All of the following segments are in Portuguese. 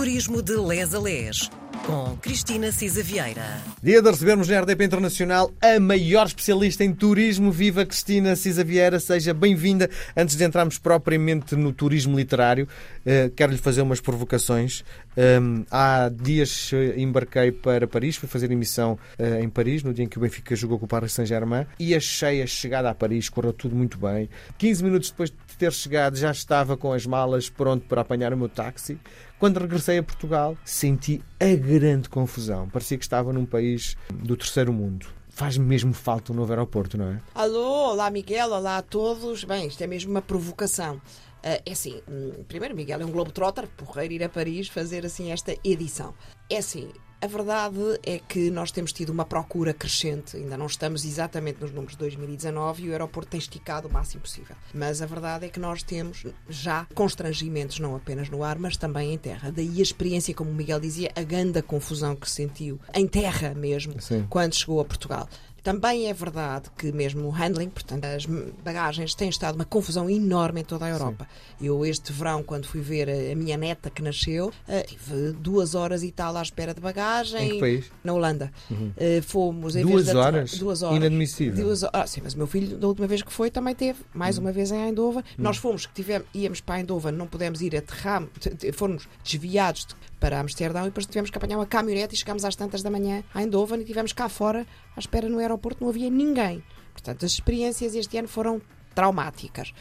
Turismo de Les a Les, com Cristina Cisa Vieira. Dia de recebermos na RDP Internacional a maior especialista em turismo. Viva Cristina Cisa Vieira, seja bem-vinda. Antes de entrarmos propriamente no turismo literário, eh, quero-lhe fazer umas provocações. Um, há dias eh, embarquei para Paris, fui fazer emissão uh, em Paris, no dia em que o Benfica jogou com o Paris Saint-Germain, e achei a chegada a Paris, correu tudo muito bem. 15 minutos depois de ter chegado, já estava com as malas pronto para apanhar o meu táxi. Quando regressei a Portugal, senti a grande confusão. Parecia que estava num país do terceiro mundo faz mesmo falta um novo aeroporto, não é? Alô, olá Miguel, olá a todos. Bem, isto é mesmo uma provocação. Uh, é assim, hum, primeiro, Miguel é um Globetrotter, porreiro ir a Paris fazer assim esta edição. É assim, a verdade é que nós temos tido uma procura crescente, ainda não estamos exatamente nos números de 2019 e o aeroporto tem esticado o máximo possível. Mas a verdade é que nós temos já constrangimentos, não apenas no ar, mas também em terra. Daí a experiência, como o Miguel dizia, a grande confusão que sentiu em terra mesmo, Sim. quando chegou a Portugal. Também é verdade que mesmo o handling, portanto, as bagagens, tem estado uma confusão enorme em toda a Europa. Sim. Eu, este verão, quando fui ver a minha neta que nasceu, eh, tive duas horas e tal à espera de bagagem. Em que país? Na Holanda. Uhum. Uh, fomos em duas vez horas? Duas horas. Inadmissível. Duas Ah, sim, mas o meu filho, da última vez que foi, também teve. Mais uhum. uma vez em Eindhoven. Uhum. Nós fomos, que tivemos, íamos para Eindhoven, não pudemos ir, aterramos, fomos desviados para Amsterdão e depois tivemos que apanhar uma caminhonete e chegámos às tantas da manhã a Eindhoven e tivemos cá fora à espera no aeroporto, não havia ninguém. Portanto, as experiências este ano foram traumáticas.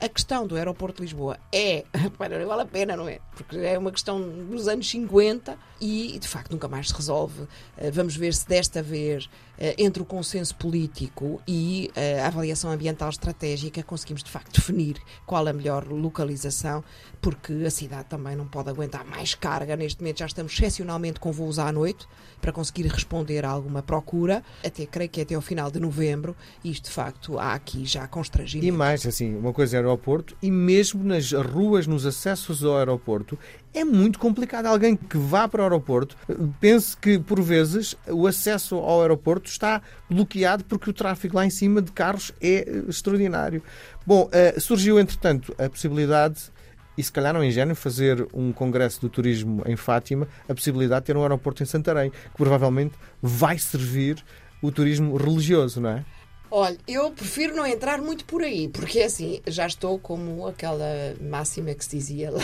A questão do aeroporto de Lisboa é, não vale a pena, não é? Porque é uma questão dos anos 50 e, de facto, nunca mais se resolve. Eh, vamos ver se desta vez, eh, entre o consenso político e eh, a avaliação ambiental estratégica, conseguimos, de facto, definir qual a melhor localização, porque a cidade também não pode aguentar mais carga. Neste momento já estamos excepcionalmente com voos à noite para conseguir responder a alguma procura, até creio que até ao final de novembro, isto, de facto, há aqui já constrangimento. E mais, assim, uma coisa é aeroporto, e mesmo nas ruas, nos acessos ao aeroporto, é muito complicado. Alguém que vá para o aeroporto que, por vezes, o acesso ao aeroporto está bloqueado porque o tráfego lá em cima de carros é eh, extraordinário. Bom, uh, surgiu, entretanto, a possibilidade e se calhar não é ingênuo fazer um congresso do turismo em Fátima, a possibilidade de ter um aeroporto em Santarém, que provavelmente vai servir o turismo religioso, não é? Olha, eu prefiro não entrar muito por aí, porque assim, já estou como aquela máxima que se dizia lá.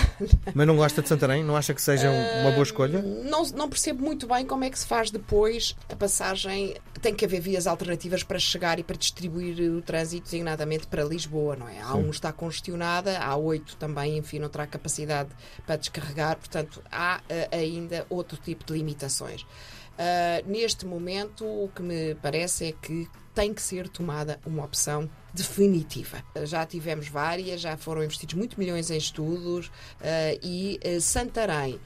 Mas não gosta de Santarém? Não acha que seja uma boa escolha? Não, não percebo muito bem como é que se faz depois a passagem. Tem que haver vias alternativas para chegar e para distribuir o trânsito, designadamente para Lisboa, não é? A um está congestionada, a 8 também, enfim, não terá capacidade para descarregar, portanto, há uh, ainda outro tipo de limitações. Uh, neste momento, o que me parece é que tem que ser tomada uma opção definitiva. Já tivemos várias, já foram investidos muitos milhões em estudos uh, e uh, Santarém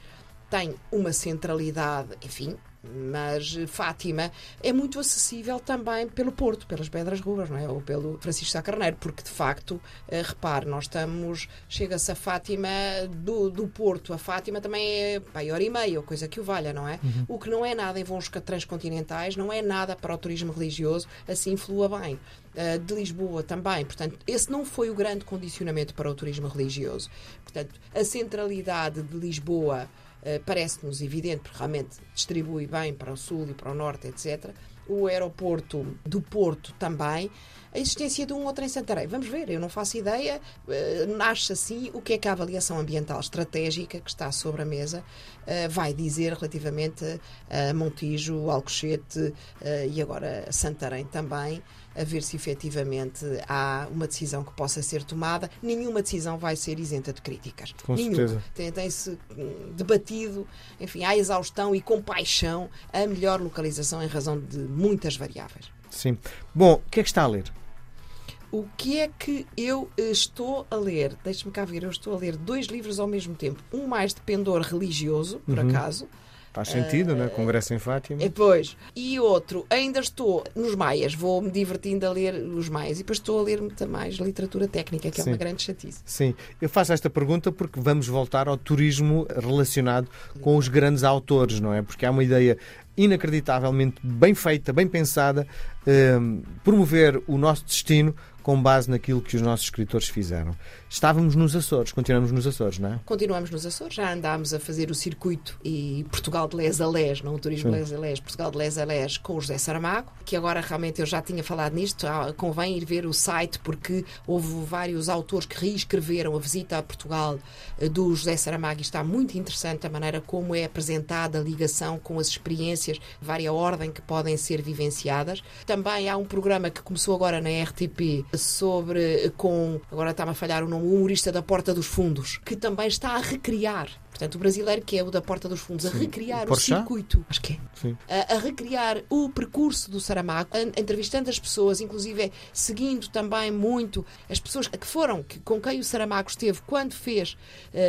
tem uma centralidade, enfim, mas Fátima é muito acessível também pelo Porto, pelas Pedras Rubras, não é? Ou pelo Francisco Sá Carneiro, porque de facto, eh, repare, nós estamos, chega-se a Fátima, do, do Porto a Fátima também é hora e meia, ou coisa que o valha, não é? Uhum. O que não é nada em voos transcontinentais, não é nada para o turismo religioso, assim flua bem. Uh, de Lisboa também, portanto, esse não foi o grande condicionamento para o turismo religioso. Portanto, a centralidade de Lisboa eh, parece-nos evidente, porque realmente distribui bem para o sul e para o norte, etc. O aeroporto do Porto também. A existência de um outro em Santarém. Vamos ver, eu não faço ideia. Uh, nasce assim o que é que a avaliação ambiental estratégica que está sobre a mesa uh, vai dizer relativamente a Montijo, Alcochete e agora Santarém também a ver se efetivamente há uma decisão que possa ser tomada. Nenhuma decisão vai ser isenta de críticas. Com Nenhuma. certeza. Tem-se hum, debatido, enfim, há exaustão e compaixão a melhor localização em razão de muitas variáveis. Sim. Bom, o que é que está a ler? O que é que eu eh, estou a ler? Deixe-me cá ver, eu estou a ler dois livros ao mesmo tempo. Um mais de pendor religioso, por uhum. acaso, Faz sentido, uh, né? Congresso em Fátima. Eh, pois. E outro, ainda estou nos Maias, vou-me divertindo a ler os Maias e depois estou a ler muita mais literatura técnica, que Sim. é uma grande chatice. Sim, eu faço esta pergunta porque vamos voltar ao turismo relacionado com os grandes autores, não é? Porque há uma ideia inacreditavelmente bem feita, bem pensada, um, promover o nosso destino com base naquilo que os nossos escritores fizeram. Estávamos nos Açores, continuamos nos Açores, não é? Continuamos nos Açores, já andámos a fazer o circuito e Portugal de les a les, não o turismo de les a les, Portugal de les a les com o José Saramago, que agora realmente eu já tinha falado nisto, ah, convém ir ver o site porque houve vários autores que reescreveram a visita a Portugal eh, do José Saramago e está muito interessante a maneira como é apresentada a ligação com as experiências de várias ordem que podem ser vivenciadas. Também há um programa que começou agora na RTP sobre com, agora está-me a falhar o nome, o humorista da Porta dos Fundos, que também está a recriar Portanto, o brasileiro que é o da Porta dos Fundos, Sim. a recriar o, o circuito, acho que é, a, a, recriar o percurso do Saramago, a, entrevistando as pessoas, inclusive seguindo também muito as pessoas que foram, que, com quem o Saramago esteve quando fez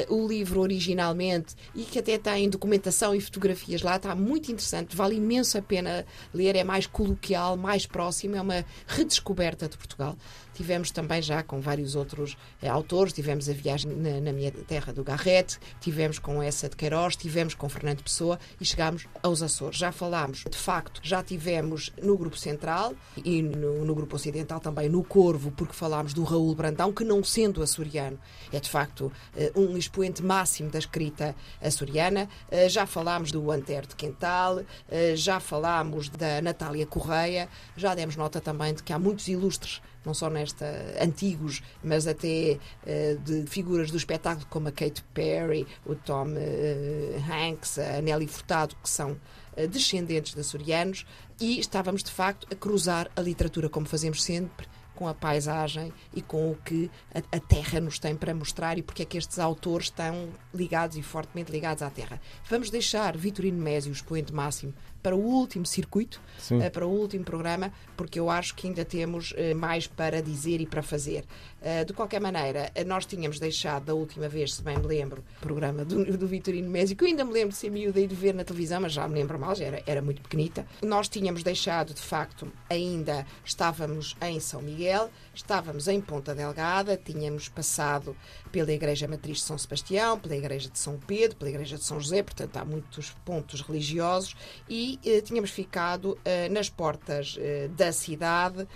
uh, o livro originalmente e que até tem documentação e fotografias lá, está muito interessante, vale imenso a pena ler, é mais coloquial, mais próximo, é uma redescoberta de Portugal. Tivemos também já com vários outros eh, autores, tivemos a viagem na, na, minha terra do Garrete, tivemos com essa de Queiroz, tivemos com Fernando Pessoa e chegámos aos Açores. Já falámos, de facto, já tivemos no Grupo Central e no, no Grupo Ocidental também no Corvo, porque falámos do Raul Brandão, que não sendo açoriano, é de facto eh, um expoente máximo da escrita açoriana. Eh, já falámos do Antero de Quental, eh, já falámos da Natália Correia, já demos nota também de que há muitos ilustres não só nesta antigos, mas até uh, de figuras do espetáculo como a Kate Perry, o Tom uh, Hanks, a Nelly Furtado, que são uh, descendentes de açorianos, e estávamos de facto a cruzar a literatura como fazemos sempre com a paisagem e com o que a, a, terra nos tem para mostrar e porque é que estes autores estão ligados e fortemente ligados à terra. Vamos deixar Vitorino Mésio, o expoente máximo, para o último circuito, uh, para o último programa, porque eu acho que ainda temos uh, mais para dizer e para fazer. Uh, de qualquer maneira, nós tínhamos deixado da última vez, se bem me lembro, o programa do, do Vitorino Mésio, que eu ainda me lembro de ser miúda e de ver na televisão, mas já me lembro mal, já era, era muito pequenita. Nós tínhamos deixado, de facto, ainda estávamos em São Miguel, estávamos em Ponta Delgada, tínhamos passado pela Igreja Matriz de São Sebastião, pela Igreja de São Pedro, pela Igreja de São José, portanto há muitos pontos religiosos e eh, tínhamos ficado eh, nas portas eh, da cidade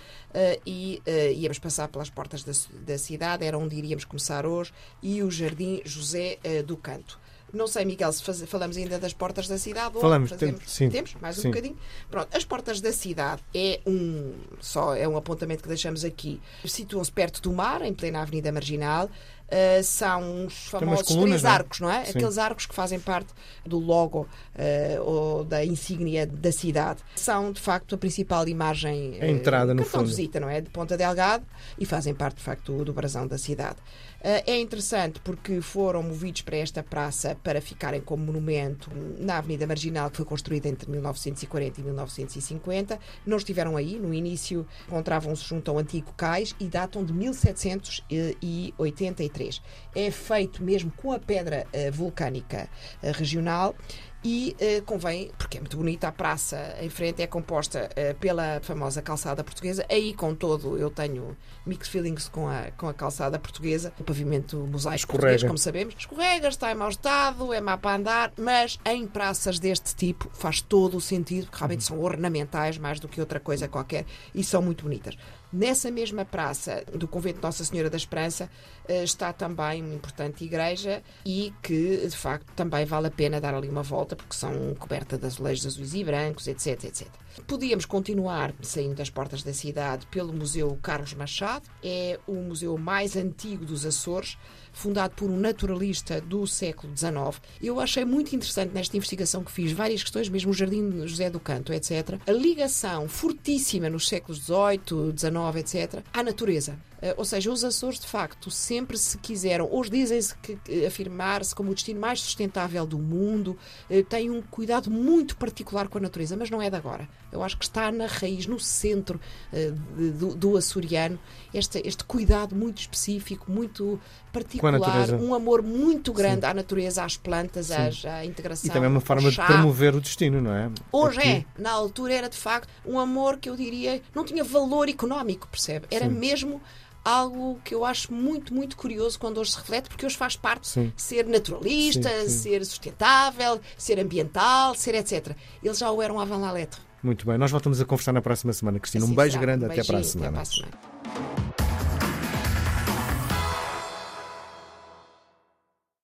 e íamos passar pelas portas da, da, cidade, era onde iríamos começar hoje, e o Jardim José do Canto. Não sei, Miguel, se faz, falamos ainda das portas da cidade falamos, fazemos, tem, sim, temos mais um sim. bocadinho. Pronto, as portas da cidade é um só é um apontamento que deixamos aqui. Situam-se perto do mar, em plena Avenida Marginal. Uh, são os famosos colunas, três é? arcos, não é? Sim. Aqueles arcos que fazem parte do logo uh, ou da insígnia da cidade. São, de facto, a principal imagem. A entrada, uh, no fundo. de visita, não é? De Ponta Delgado e fazem parte, de facto, do brasão da cidade. Uh, é interessante porque foram movidos para esta praça para ficarem como monumento na Avenida Marginal, que foi construída entre 1940 e 1950. Não estiveram aí. No início encontravam-se junto ao antigo cais e datam de 1783. É feito mesmo com a pedra uh, vulcânica regional e uh, convém, porque é muito bonita, a praça em frente é composta uh, pela famosa calçada portuguesa. Aí, com todo, eu tenho mixed feelings com a, com a calçada portuguesa. O pavimento mosaico Escorrega. português, como sabemos, escorrega, está em mau estado, é má para andar, mas em praças deste tipo faz todo o sentido, porque realmente são ornamentais mais do que outra coisa qualquer e são muito bonitas. Nessa mesma praça do Convento Nossa Senhora da Esperança eh, está também uma importante igreja e que, de facto, também vale a pena dar ali uma volta porque são cobertas de azulejos azuis e brancos, etc, etc. Podíamos continuar saindo das portas da cidade pelo Museu Carlos Machado, é o museu mais antigo dos Açores, fundado por um naturalista do século XIX. Eu achei muito interessante nesta investigação que fiz várias questões, mesmo o Jardim José do Canto, etc. A ligação fortíssima nos séculos XVIII, XIX, etc., à natureza. Uh, ou seja, os Açores, de facto, sempre se quiseram, hoje dizem-se que afirmar-se como o destino mais sustentável do mundo, uh, têm um cuidado muito particular com a natureza, mas não é de agora. Eu acho que está na raiz, no centro uh, do, do, açoriano, este, este cuidado muito específico, muito particular, um amor muito grande Sim. à natureza, às plantas, às, à integração. E também uma forma de promover o destino, não é? Hoje Aqui... é. Na altura era de facto um amor que eu diria não tinha valor económico, percebe? Era Sim. mesmo algo que eu acho muito, muito curioso quando hoje se reflete, porque hoje faz parte sim. ser naturalista, sim, sim. ser sustentável, ser ambiental, ser etc. Eles já o eram avant la lettre. Muito bem, nós voltamos a conversar na próxima semana, Cristina. Assim um beijo será. grande, um até para a semana. Até para a semana.